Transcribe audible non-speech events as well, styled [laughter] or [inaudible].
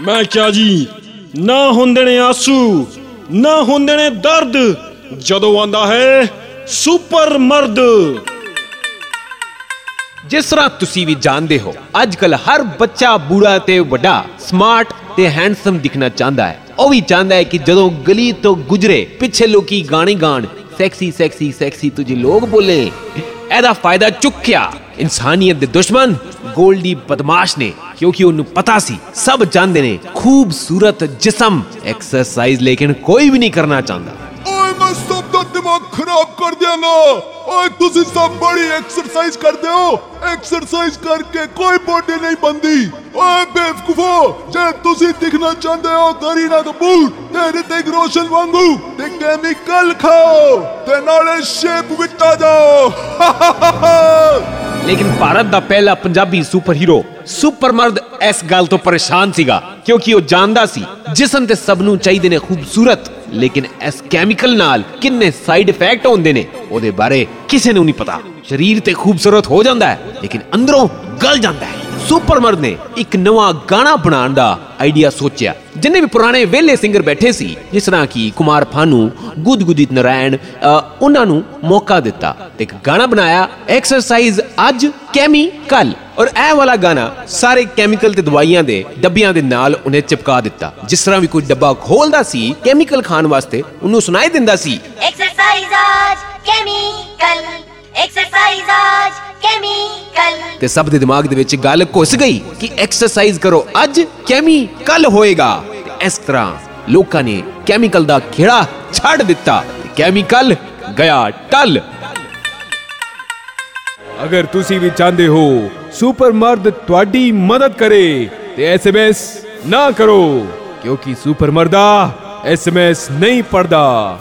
ਮੈਂ ਕਿਹਾ ਜੀ, ਨਾ ਹੁੰਦੇ ਨੇ ਆਸੂ, ਨਾ ਹੁੰਦੇ ਨੇ ਦਰਦ, ਜਦੋਂ ਆਂਦਾ ਹੈ ਸੁਪਰ ਮਰਦ। ਜਿਸ ਤਰ੍ਹਾਂ ਤੁਸੀਂ ਵੀ ਜਾਣਦੇ ਹੋ ਅੱਜ ਕੱਲ ਹਰ ਬੱਚਾ ਬੂੜਾ ਤੇ ਵੱਡਾ ਸਮਾਰਟ ਤੇ ਹੈਂਡਸਮ ਦਿਖਣਾ ਚਾਹੁੰਦਾ ਹੈ। ਉਹ ਵੀ ਚਾਹੁੰਦਾ ਹੈ ਕਿ ਜਦੋਂ ਗਲੀ ਤੋਂ ਗੁਜਰੇ, ਪਿੱਛੇ ਲੋਕੀ ਗਾਣੇ ਗਾਣ ਸੈਕਸੀ ਸੈਕਸੀ ਸੈਕਸੀ ਤੁਝੇ ਲੋਕ ਬੋਲੇ। ਇਹਦਾ ਫਾਇਦਾ ਚੁੱਕਿਆ। ਇਨਸਾਨੀਅਤ ਦੇ ਦੁਸ਼ਮਣ ਗੋਲਡੀ ਬਦਮਾਸ਼ ਨੇ, ਕਿਉਂਕਿ ਉਹਨੂੰ ਪਤਾ ਸੀ, ਸਭ ਜਾਣਦੇ ਨੇ, ਖੂਬਸੂਰਤ ਜਿਸਮ ਐਕਸਰਸਾਈਜ਼ ਲੇਕਿਨ ਕੋਈ ਵੀ ਨਹੀਂ ਕਰਨਾ ਚਾਹੁੰਦਾ। ਓਏ ਮੈਂ ਸਭ ਦਾ ਦਿਮਾਗ ਖਰਾਬ ਕਰ ਦਿਆਂਗਾ ਓਏ, ਤੁਸੀਂ ਸਭ ਬੜੀ ਐਕਸਰਸਾਈਜ਼ ਕਰਦੇ ਹੋ। ਐਕਸਰਸਾਈਜ਼ ਕਰਕੇ ਕੋਈ ਬੋਡੀ ਨਹੀਂ ਬੰਦੀ ਓਏ, ਬੇਵਕੂਫੋ, ਜੇ ਤੁਸੀਂ ਦਿਖਣਾ ਚਾਹੁੰਦੇ ਹੋ ਕਰੀਨਾ ਕਪੂਰ ਤੇ ਰਿਤਿਕ ਰੋਸ਼ਨ ਵਾਂਗੂ ਤੇ ਕੈਮੀਕਲ ਖਾਓ ਤੇ ਨਾਲੇ ਸ਼ੇਪ ਵਿੱਚ ਆ ਜਾਓ। [laughs] ਲੇਕਿਨ ਭਾਰਤ ਦਾ ਪਹਿਲਾ ਪੰਜਾਬੀ ਸੁਪਰ ਹੀਰੋ ਸੁਪਰ ਮਰਦ ਇਸ ਗੱਲ ਤੋਂ ਪਰੇਸ਼ਾਨ ਸੀਗਾ, ਕਿਉਂਕਿ ਉਹ ਜਾਣਦਾ ਸੀ, ਜਿਸਮ ਤੇ ਸਭ ਨੂੰ ਚਾਹੀਦੇ ਨੇ ਖੂਬਸੂਰਤ, ਲੇਕਿਨ ਇਸ ਕੈਮੀਕਲ ਨਾਲ ਕਿੰਨੇ ਸਾਈਡ ਇਫੈਕਟ ਹੁੰਦੇ ਨੇ, ਉਹਦੇ ਬਾਰੇ ਕਿਸੇ ਨੂੰ ਨਹੀਂ ਪਤਾ। ਸਰੀਰ ਤੇ ਖੂਬਸੂਰਤ ਹੋ ਜਾਂਦਾ ਹੈ, ਲੇਕਿਨ ਅੰਦਰੋਂ ਗਲ ਜਾਂਦਾ ਹੈ। ਸੁਪਰਮਰ ਨੇ ਇੱਕ ਨਵਾਂ ਗਾਣਾ ਬਣਾਉਣ ਦਾ ਆਈਡੀਆ ਸੋਚਿਆ। ਜਿੰਨੇ ਵੀ ਪੁਰਾਣੇ ਵੇਲੇ ਸਿੰਗਰ ਬੈਠੇ ਸੀ, ਜਿਸ ਤਰ੍ਹਾਂ ਕਿ ਕੁਮਾਰ ਭਾਨੂ, ਗੁਦਗੁਦਿਤ ਨਰਾਇਣ ਉਹਨਾਂ ਨੂੰ ਮੌਕਾ ਦਿੱਤਾ ਤੇ ਇੱਕ ਗਾਣਾ ਬਣਾਇਆ ਐਕਸਰਸਾਈਜ਼ ਅੱਜ ਕੈਮੀ ਕੱਲ ਔਰ ਇਹ ਵਾਲਾ ਗਾਣਾ ਸਾਰੇ ਕੈਮੀਕਲ ਤੇ ਦਵਾਈਆਂ ਦੇ ਡੱਬਿਆਂ ਦੇ ਨਾਲ ਉਹਨੇ ਚਿਪਕਾ ਦਿੱਤਾ। ਜਿਸ ਤਰ੍ਹਾਂ ਵੀ ਕੋਈ ਡੱਬਾ ਖੋਲਦਾ ਸੀ ਕੈਮੀਕਲ ਖਾਣ ਵਾਸਤੇ, ਉਹਨੂੰ ਸੁਣਾਈ ਦਿੰਦਾ ਸੀ। ਐਕਸਰਸਾਈਜ਼ ਅੱਜ ਕੈਮੀਕਲ ਐਕਸਰਸਾਈਜ਼ ਅੱਜ ਤੇ ਸਭ ਦੇ ਦਿਮਾਗ ਦੇ ਵਿੱਚ ਗੱਲ ਘੁਸ ਗਈ ਕਿ ਐਕਸਰਸਾਈਜ਼ ਕਰੋ ਅੱਜ, ਕੈਮੀ ਕੱਲ ਹੋਏਗਾ। ਤੇ ਇਸ ਤਰ੍ਹਾਂ ਲੋਕਾਂ ਨੇ ਕੈਮੀਕਲ ਦਾ ਖੇੜਾ ਛੱਡ ਦਿੱਤਾ। ਤੇ ਕੈਮੀਕਲ ਗਿਆ ਟਲ। ਅਗਰ ਤੁਸੀਂ ਵੀ ਚਾਹੁੰਦੇ ਹੋ ਸੁਪਰ ਮਰਦ ਤੁਹਾਡੀ ਮਦਦ ਕਰੇ, ਤੇ ਐਸਐਮਐਸ ਨਾ ਕਰੋ, ਕਿਉਂਕਿ ਸੁਪਰ ਮਰਦਾ ਐਸਐਮਐਸ ਨਹੀਂ ਪੜਦਾ